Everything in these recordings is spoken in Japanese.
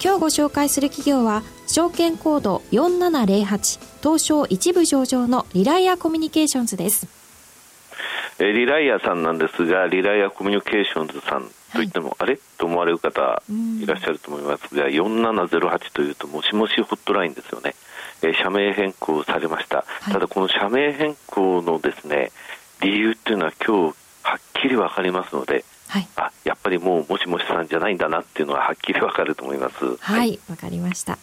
今日ご紹介する企業は証券コード4708東証一部上場のリライアコミュニケーションズです。えリライアさんなんですがリライアコミュニケーションズさんといっても、はい、あれと思われる方いらっしゃると思います。が、4708というともしもしホットラインですよね、え社名変更されました、はい、ただこの社名変更のですね理由っていうのは今日はっきり分かりますのではい、あやっぱりもうもしもしさんじゃないんだなっていうのははっきりわかると思います。はいわ、はい、かりました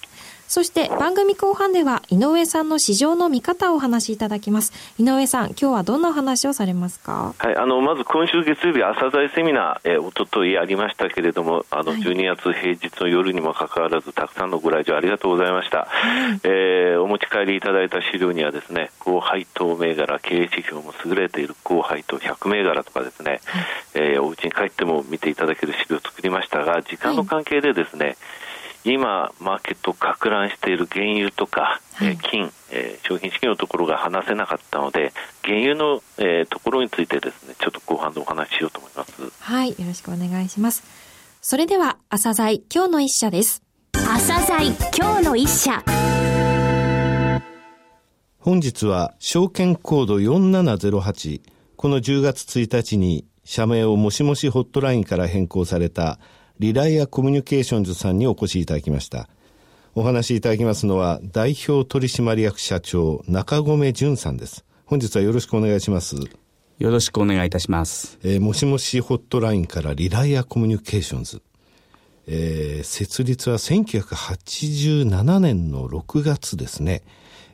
そして番組後半では井上さんの市場の見方をお話しいただきます。井上さん今日はどんな話をされますか？はいあのまず今週月曜日朝鮮セミナー、えー、おとといありましたけれどもあの12月平日の夜にもかかわらずたくさんのご来場ありがとうございました、はい、えー、お持ち帰りいただいた資料にはですね高配当銘柄経営指標も優れている高配当100銘柄とかですね、はい、えー、お家に帰っても見ていただける資料を作りましたが時間の関係でですね、はい今、マーケットかく乱している原油とか、はい、金、えー、商品資金のところが話せなかったので、原油の、えー、ところについてですね、ちょっと後半でお話ししようと思います。はい、よろしくお願いします。それでは、朝鮮今日の一社です。朝鮮今日の一社。本日は証券コード4708、この10月1日に社名をもしもしホットラインから変更されたリライアコミュニケーションズさんにお越しいただきました。お話しいただきますのは、代表取締役社長、中込淳さんです。本日はよろしくお願いします。よろしくお願いいたします。えー、もしもしホットラインからリライアコミュニケーションズ。えー、設立は1987年の6月ですね。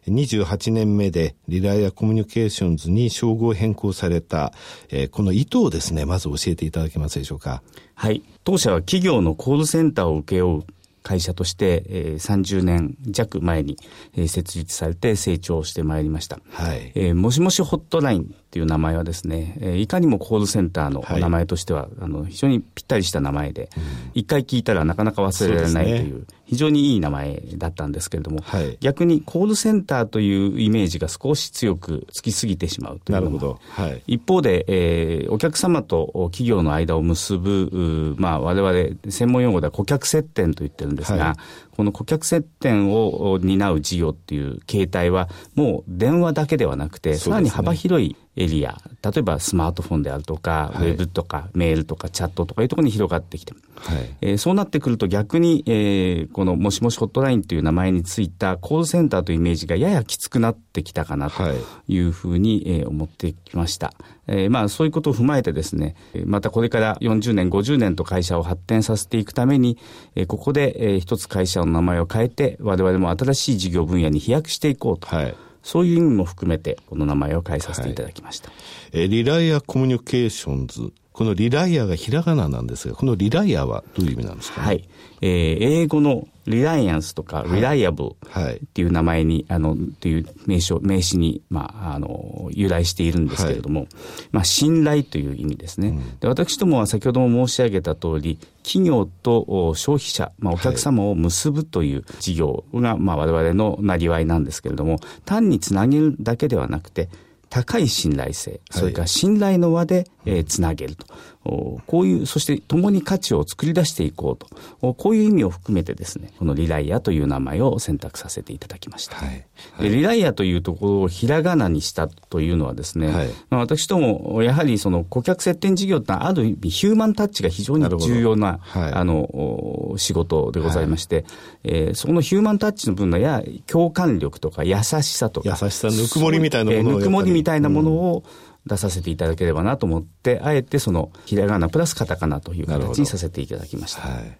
28年目でリライアコミュニケーションズに称号変更された、えー、この意図をですね、まず教えていただけますでしょうか。はい。当社は企業のコールセンターを請け負う会社として、えー、30年弱前に、えー、設立されて成長してまいりました。はい。えー、もしもしホットラインっていう名前はですね、えー、いかにもコールセンターの名前としては、はい、あの非常にぴったりした名前で、一、うん、回聞いたらなかなか忘れられないという、非常にいい名前だったんですけれども、はい、逆にコールセンターというイメージが少し強くつきすぎてしまうというなるほど、はい、一方で、えー、お客様と企業の間を結ぶ、まあ、我々専門用語では顧客接点と言ってるんですが、はい、この顧客接点を担う事業っていう形態はもう電話だけではなくて、さらに幅広いエリア、例えばスマートフォンであるとか、はい、ウェブとかメールとかチャットとかいうところに広がってきて、はい、えー、そうなってくると逆に、えー、このもしもしホットラインという名前についたコールセンターというイメージがややきつくなってきたかなとい。うふうに、えー、思ってきました。えー、まあそういうことを踏まえてですね、またこれから40年、50年と会社を発展させていくために、えー、ここで、えー、一つ会社の名前を変えて、我々も新しい事業分野に飛躍していこうと。はいそういう意味も含めて、この名前を変えさせていただきました。はい、えリライアコミュニケーションズ。このリライアがひらがななんですが、このリライアはどういう意味なんですか、ね、はい。えー、英語のリライアンスとか、リライアブルっていう名前に、あの、という名称、名詞に、まあ、あの、由来しているんですけれども、はい、まあ、信頼という意味ですね。うん、で私どもは先ほども申し上げた通り、企業と消費者、まあ、お客様を結ぶという事業が、まあ、我々のなりわいなんですけれども、単につなげるだけではなくて、高い信頼性、それから信頼の輪で、えー、つなげると。こういう、そして共に価値を作り出していこうと。こういう意味を含めてですね、このリライアという名前を選択させていただきました。はいはい、リライアというところをひらがなにしたというのはですね、はい、まあ、私ども、やはりその顧客接点事業ってある意味ヒューマンタッチが非常に重要な、あの、仕事でございまして、えー、そのヒューマンタッチの分のや共感力とか優しさとか。優しさ、ぬくもりみたいなものを。ぬくもりみたいなものを、うん出させていただければなと思って、あえてそのひらがなプラスカタカナという形にさせていただきました。はい。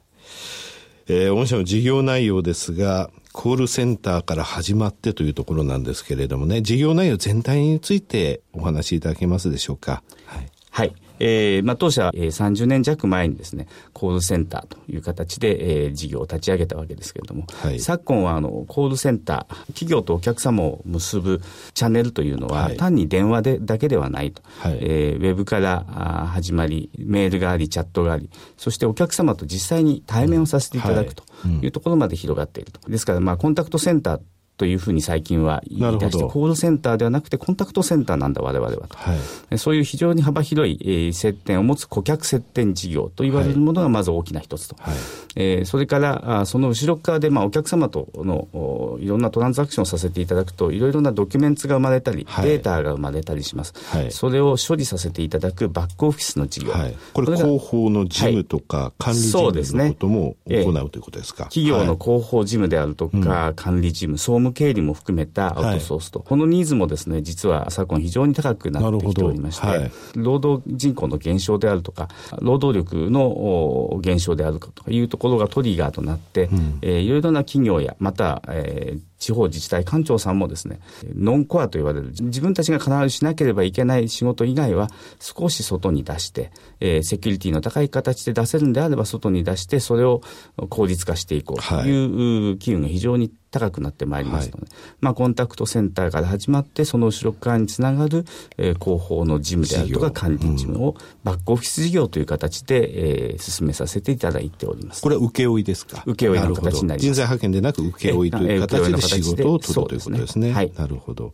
えー、御社の事業内容ですが、コールセンターから始まってというところなんですけれどもね、事業内容全体についてお話しいただけますでしょうか？はい。はい。えーまあ、当社、えー、30年弱前にですねコールセンターという形で、えー、事業を立ち上げたわけですけれども、はい、昨今はあのコールセンター企業とお客様を結ぶチャンネルというのは、はい、単に電話でだけではないと、はい、えー、ウェブからあ始まりメールがありチャットがありそしてお客様と実際に対面をさせていただくというところまで広がっていると。ですから、まあ、コンタクトセンターというふうに最近は言い出して、コールセンターではなくてコンタクトセンターなんだ、我々はと。はい、そういう非常に幅広い、えー、接点を持つ顧客接点事業と言われるものがまず大きな一つと。はい、えー、それからあ、その後ろ側で、まあ、お客様とのいろんなトランザクションをさせていただくと、いろいろなドキュメンツが生まれたり、はい、データが生まれたりします、はい。それを処理させていただくバックオフィスの事業。これ、広報の事務とか、管理事務のことも行うということですか？企業の広報事務であるとか、うん、管理事務、総務経理も含めたアウトソースと、はい、このニーズもですね、実は昨今非常に高くなってきておりまして、はい、労働人口の減少であるとか、労働力の減少であるかというところがトリガーとなって、うん、えー、いろいろな企業や、また、えー、地方自治体官庁さんもですね、ノンコアと言われる、自分たちが必ずしなければいけない仕事以外は少し外に出して、えー、セキュリティの高い形で出せるんであれば外に出して、それを効率化していこう。とい。う機運が非常に高くなってまいりますので、はい、まあ、コンタクトセンターから始まって、その後ろ側につながる、えー、広報の事務であるとか管理事務をバックオフィス事業という形で、えー、進めさせていただいております。これは請負ですか？請負の形になります。人材派遣でなく請負という形で仕事を取るということですね。はい。なるほど。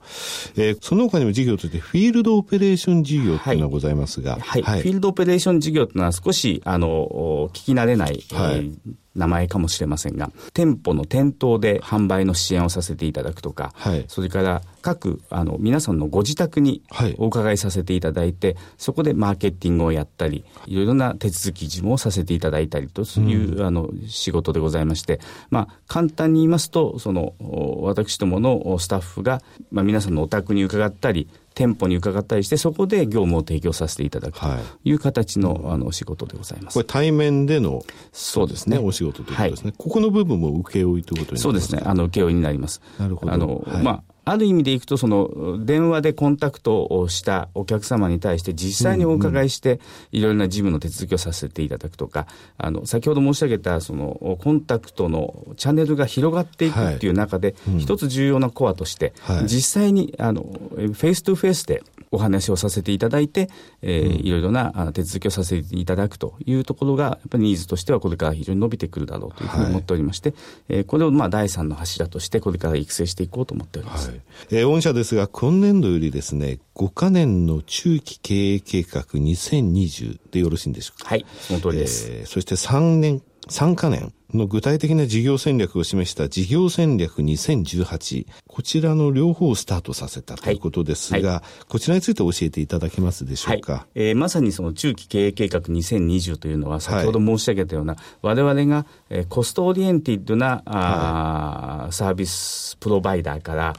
えー、その他にも事業としてフィールドオペレーション事業というのがございますが、はい。はい、フィールドオペレーション事業というのは少し、あの、聞き慣れない、はい、えー名前かもしれませんが、店舗の店頭で販売の支援をさせていただくとか、はい、それから各あの皆さんのご自宅にお伺いさせていただいて、はい、そこでマーケティングをやったり、いろいろな手続き事務をさせていただいたりという、うん、あの仕事でございまして、まあ、簡単に言いますと、その私どものスタッフが、まあ、皆さんのお宅に伺ったり、店舗に伺ったりして、そこで業務を提供させていただくという形の,、あの仕事でございます。これ対面での、そうですね、お仕事ということですね。はい、ここの部分も請負ということになりますそうですね、あの請負になります。なるほど。あの、はい、まあある意味でいくと、その電話でコンタクトをしたお客様に対して、実際にお伺いして、いろいろな事務の手続きをさせていただくとか、あの先ほど申し上げたそのコンタクトのチャンネルが広がっていくっていう中で、一つ重要なコアとして、実際にあの face to face でお話をさせていただいて、えー、いろいろな手続きをさせていただくというところが、やっぱりニーズとしてはこれから非常に伸びてくるだろうというふうに思っておりまして、はい、えー、これをまあ第三の柱としてこれから育成していこうと思っております。はい、えー、御社ですが、今年度よりですね、5か年の中期経営計画2020でよろしいんでしょうか？はい、その通りです。えー、そして3年、3か年の具体的な事業戦略を示した事業戦略2018、こちらの両方をスタートさせたということですが、はい。はい、こちらについて教えていただけますでしょうか？はい、えー、まさにその中期経営計画2020というのは、先ほど申し上げたような、我々が、えー、コストオリエンティッドな、あサービスプロバイダーから、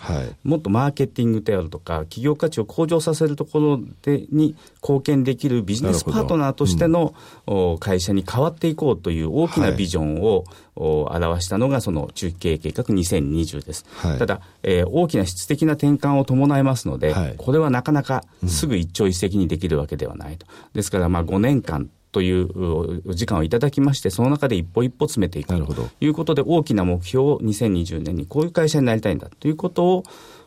もっとマーケティングであるとか、企業価値を向上させるところでに貢献できるビジネスパートナーとしての、うん、会社に変わっていこうという大きなビジョンを、表したのがその中期経営計画2020です。はい、ただ、えー、大きな質的な転換を伴いますので、はい、これはなかなかすぐ一朝一夕にできるわけではないと。ですから、まあ5年間という時間をいただきまして、その中で一歩一歩詰めていくということで、大きな目標を2020年にこういう会社になりたいんだということを、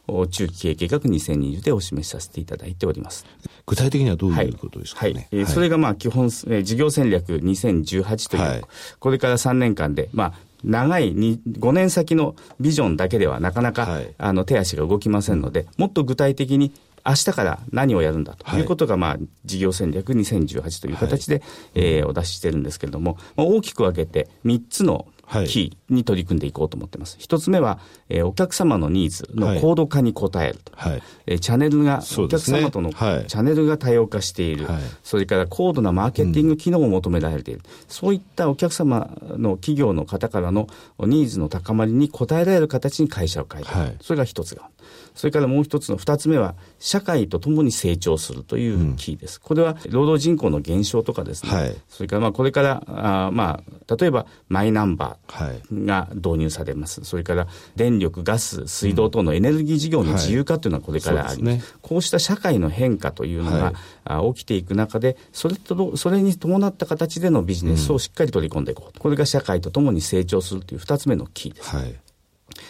中期経営計画2020でお示しさせていただいております。具体的にはどういうことですかね？はい。はい、それがまあ基本、え事業戦略2018という、はい、これから3年間で、まあ、長い5年先のビジョンだけではなかなか、はい、あの手足が動きませんので、もっと具体的に明日から何をやるんだとい。うことが、まあ、事業戦略2018という形で、はい、えー、お出ししてるんですけれども、まあ、大きく分けて3つのキーに取り組んでいこうと思ってます。一、つ目は、えー、お客様のニーズの高度化に応えると。はい、えー、チャンネルが、お客様とのチャンネルが多様化している。はい、それから高度なマーケティング機能を求められている。うん、そういったお客様の企業の方からのニーズの高まりに応えられる形に会社を変えている。はい、それが一つが。それからもう一つの二つ目は、社会とともに成長するというキーです。うん、これは、労働人口の減少とかですね、はい、それからまあこれから、あまあ、例えばマイナンバーが導入されます。それから電力、ガス、水道等のエネルギー事業の自由化というのはこれからあります。はい、こうした社会の変化というのが、はい、起きていく中で、それと、それに伴った形でのビジネスをしっかり取り込んでいこう。これが社会とともに成長するという二つ目のキーです。はい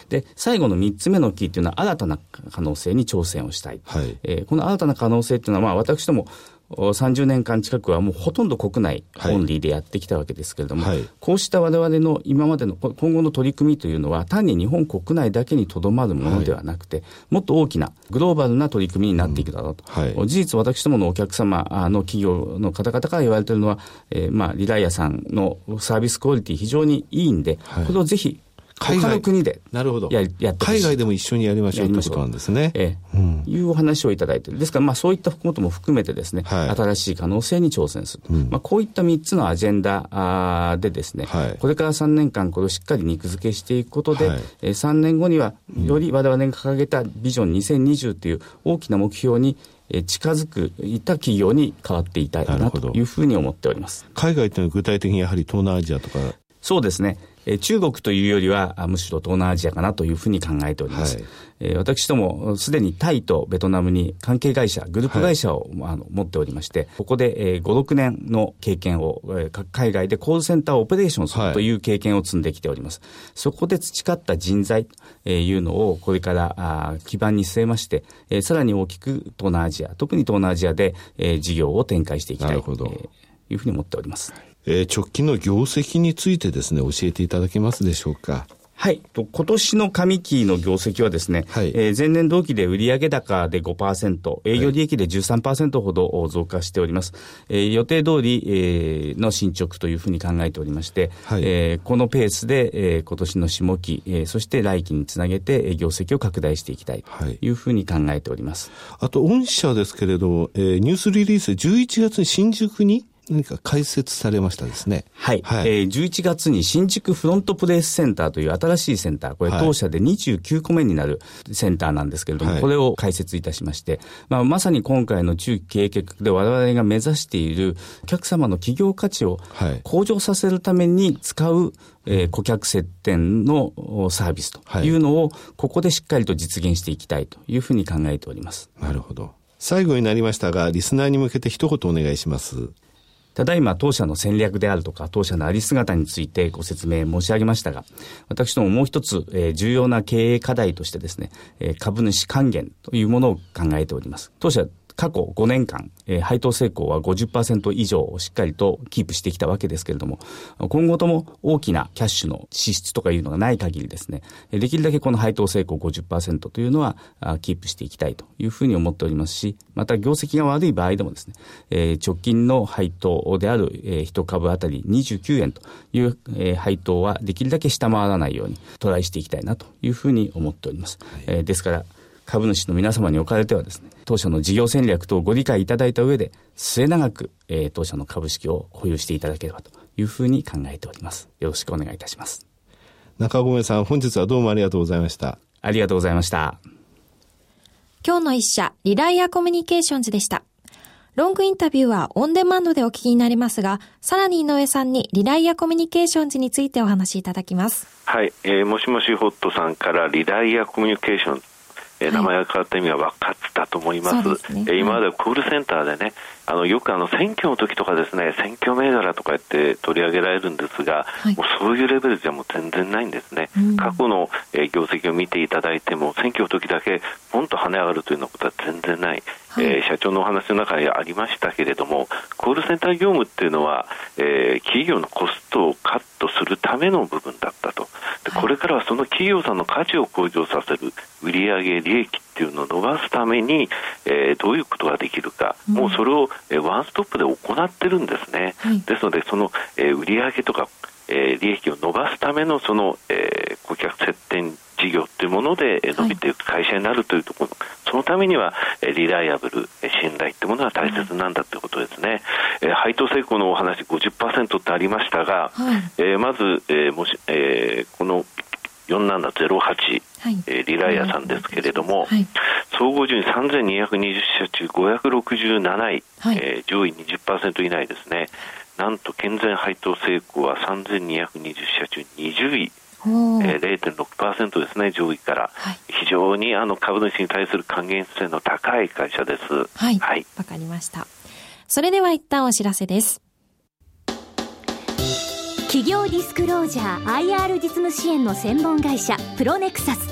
で、最後の3つ目のキーっていうのは新たな可能性に挑戦をしたい。はい、えー、この新たな可能性っていうのは、まあ私ども30年間近くはもうほとんど国内オンリーでやってきたわけですけれども、はい、こうした我々の今までの今後の取り組みというのは単に日本国内だけにとどまるものではなくて、はい、もっと大きなグローバルな取り組みになっていくだろうと。うんはい、事実私どものお客様の企業の方々から言われているのは、えー、まあリライアさんのサービスクオリティ非常にいいんで、これをぜひ海外。の国で。なるほど。ややって海外でも一緒にやりましょうということなんですね。ええ、う。ん、いうお話をいただいてる。ですから、まあ、そういったことも含めてですね、はい、新しい可能性に挑戦する。うん、まあ、こういった3つのアジェンダあでですね、はい、これから3年間、これをしっかり肉付けしていくことで、はい、え3年後には、より我々が掲げたビジョン2020という大きな目標に近づくいった企業に変わっていたいなというふうに思っております。海外というのは具体的にやはり東南アジアとか。そうですね。え中国というよりは、むしろ東南アジアかなというふうに考えております。はい、え私ども、すでにタイとベトナムに関係会社、グループ会社を、はい、あの持っておりまして、ここで、えー、5、6年の経験を、えー、海外でコールセンターオペレーションするという経験を積んできております。はい、そこで培った人材というのを、これからあ基盤に据えまして、えー、さらに大きく東南アジア、特に東南アジアで、えー、事業を展開していきたいというふうに思っております。えー、直近の業績についてですね、教えていただけますでしょうか？はい。今年の上期の業績はですね、はい、えー、前年同期で売上高で5%、営業利益で13%ほど増加しております。はい、えー、予定通り、えー、の進捗というふうに考えておりまして、はい、えー、このペースで、えー、今年の下期、えー、そして来期につなげて業績を拡大していきたいというふうに考えております。あと、御社ですけれど、えー、ニュースリリース11月に新宿に何か開設されましたですね。はい。はい、えー、11月に新宿フロントプレイスセンターという新しいセンター、これ当社で29個目になるセンターなんですけれども、はい、これを開設いたしまして、まあ、まさに今回の中期経営計画で我々が目指しているお客様の企業価値を向上させるために使う、えー、顧客接点のサービスというのを、ここでしっかりと実現していきたいというふうに考えております。なるほど。最後になりましたが、リスナーに向けて一言お願いします。ただいま当社の戦略であるとか、当社のあり姿についてご説明申し上げましたが、私どももう一つ、えー、重要な経営課題としてですね、えー、株主還元というものを考えております。当社過去5年間、えー、配当成功は50%以上をしっかりとキープしてきたわけですけれども、今後とも大きなキャッシュの支出とかいうのがない限りですね、できるだけこの配当成功50%というのはキープしていきたいというふうに思っておりますし、また業績が悪い場合でもですね、えー、直近の配当である、えー、1株当たり29円という、えー、配当はできるだけ下回らないようにトライしていきたいなというふうに思っております。はい、えー、ですから、株主の皆様におかれてはですね、当社の事業戦略等ご理解いただいた上で、末永く、えー、当社の株式を保有していただければというふうに考えております。よろしくお願いいたします。中込さん、本日はどうもありがとうございました。ありがとうございました。今日の一社、リライアコミュニケーションズでした。ロングインタビューはオンデマンドでお聞きになりますが、さらに井上さんにリライアコミュニケーションズについてお話しいただきます。はい、えー、もしもしホットさんからリライアコミュニケーションえー、名前が変わった意味は分かったと思います。ね、えー、今まではコールセンターでね、あのよくあの選挙の時とかですね、選挙銘柄とか言って取り上げられるんですが、はい、もうそういうレベルじゃもう全然ないんですね。うん、過去の、えー、業績を見ていただいても、選挙の時だけポンと跳ね上がるというようなことは全然ない。はい、えー、社長のお話の中にありましたけれども、コールセンター業務っていうのは、えー、企業のコストをカットするための部分だったと。でこれからはその企業さんの価値を向上させる売上利益っていうのを伸ばすために、えー、どういうことができるか、うん、もうそれを、えー、ワンストップで行ってるんですね。はい、ですので、その、えー、売上とか、えー、利益を伸ばすためのその、えー、顧客接点事業というもので伸びていく会社になるというところ、はい、そのためにはリライアブル、信頼というものが大切なんだということですね。えー、配当成功のお話50%ってありましたが、はい、えー、まず、えーもしえー、この4708、はい、えー、リライアさんですけれども、はい、総合順位3220社中567位、はいえー、上位20%以内ですね。なんと健全配当成功は3220社中20位。えー、0.6%ですね、上位から、はい、非常にあの株主に対する還元性の高い会社です。はい、わ、はい、かりました。それでは一旦お知らせです。企業ディスクロージャー IR 実務支援の専門会社プロネクサス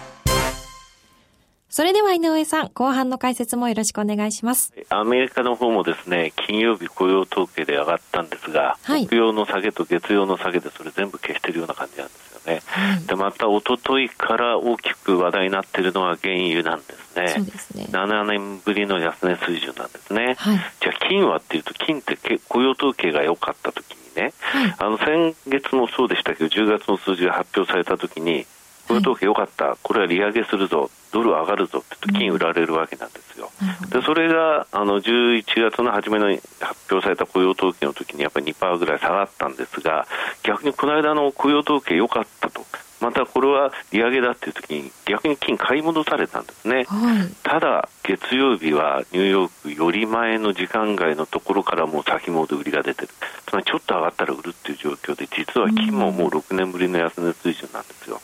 それでは井上さん、後半の解説もよろしくお願いします。アメリカの方もですね、金曜日雇用統計で上がったんですが、はい、木曜の下げと月曜の下げでそれ全部消しているような感じなんですよね。はい、で、また一昨日から大きく話題になっているのは原油なんですね。そうですね。7年ぶりの安値水準なんですね。はい、じゃあ金はっていうと、金って雇用統計が良かった時ね、はい、あの先月もそうでしたけど、10月の数字が発表されたときに、雇用統計よかった、これは利上げするぞ、ドル上がるぞって金売られるわけなんですよ。うん、でそれがあの11月の初めの発表された雇用統計の時にやっぱり2%ぐらい下がったんですが、逆にこの間の雇用統計良かったと。またこれは利上げだっていう時に逆に金買い戻されたんですね、はい、ただ月曜日はニューヨークより前の時間外のところからもう先物売りが出てる。つまりちょっと上がったら売るっていう状況で実は金ももう6年ぶりの安値水準なんですよ、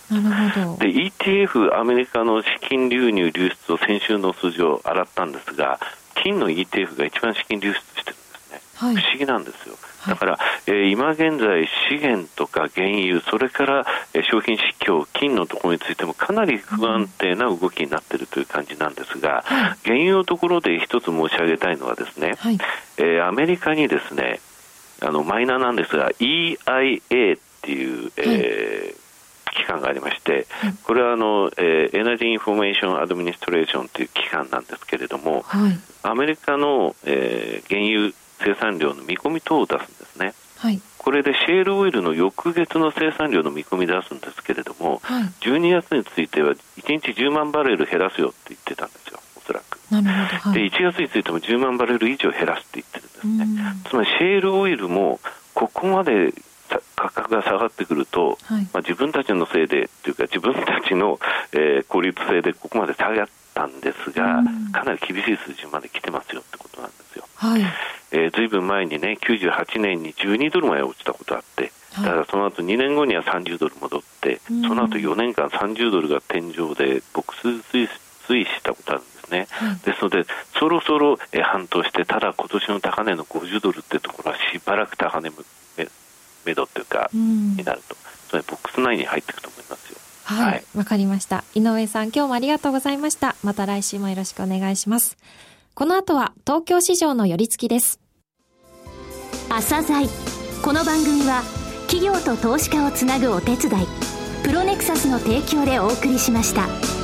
で ETF アメリカの資金流入流出を先週の数字を洗ったんですが金の ETF が一番資金流出してるんですね、はい、不思議なんですよだから、えー、今現在、資源とか原油、それから、えー、商品市況、金のところについてもかなり不安定な動きになっているという感じなんですが、原油のところで一つ申し上げたいのはですね、はい、えー、アメリカにですね、あのマイナーなんですが EIA っていう、えー機関がありまして、これはあの、えー、 Energy Information Administration という機関なんですけれども、はい、アメリカの、えー、原油生産量の見込み等を出すんですね。はい、これでシェールオイルの翌月の生産量の見込み出すんですけれども、はい、12月については1日10万バレル減らすよって言ってたんですよ、おそらく。なるほどはい、で1月についても10万バレル以上減らすって言ってるんですね。つまりシェールオイルもここまで価格が下がってくると、はい、まあ、自分たちのせいでというか自分たちの、えー、効率性でここまで下がったんですが、かなり厳しい数字まで来てますよってことなんですよ。はい。えー、ずいぶん前にね、98年に12ドルまで落ちたことあって、だからその後2年後には30ドル戻って、その後4年間30ドルが天井で、僕数推移したことあるんですね。はい、ですので、そろそろ、えー、半年して、ただ今年の高値の50ドルってところはしばらく高値めめどっていうか、になると、それボックス内に入っていくと思いますよ。はい、わ、はい、かりました。井上さん、今日もありがとうございました。また来週もよろしくお願いします。この後は東京市場の寄り付きです。朝鮮この番組は企業と投資家をつなぐお手伝いプロネクサスの提供でお送りしました。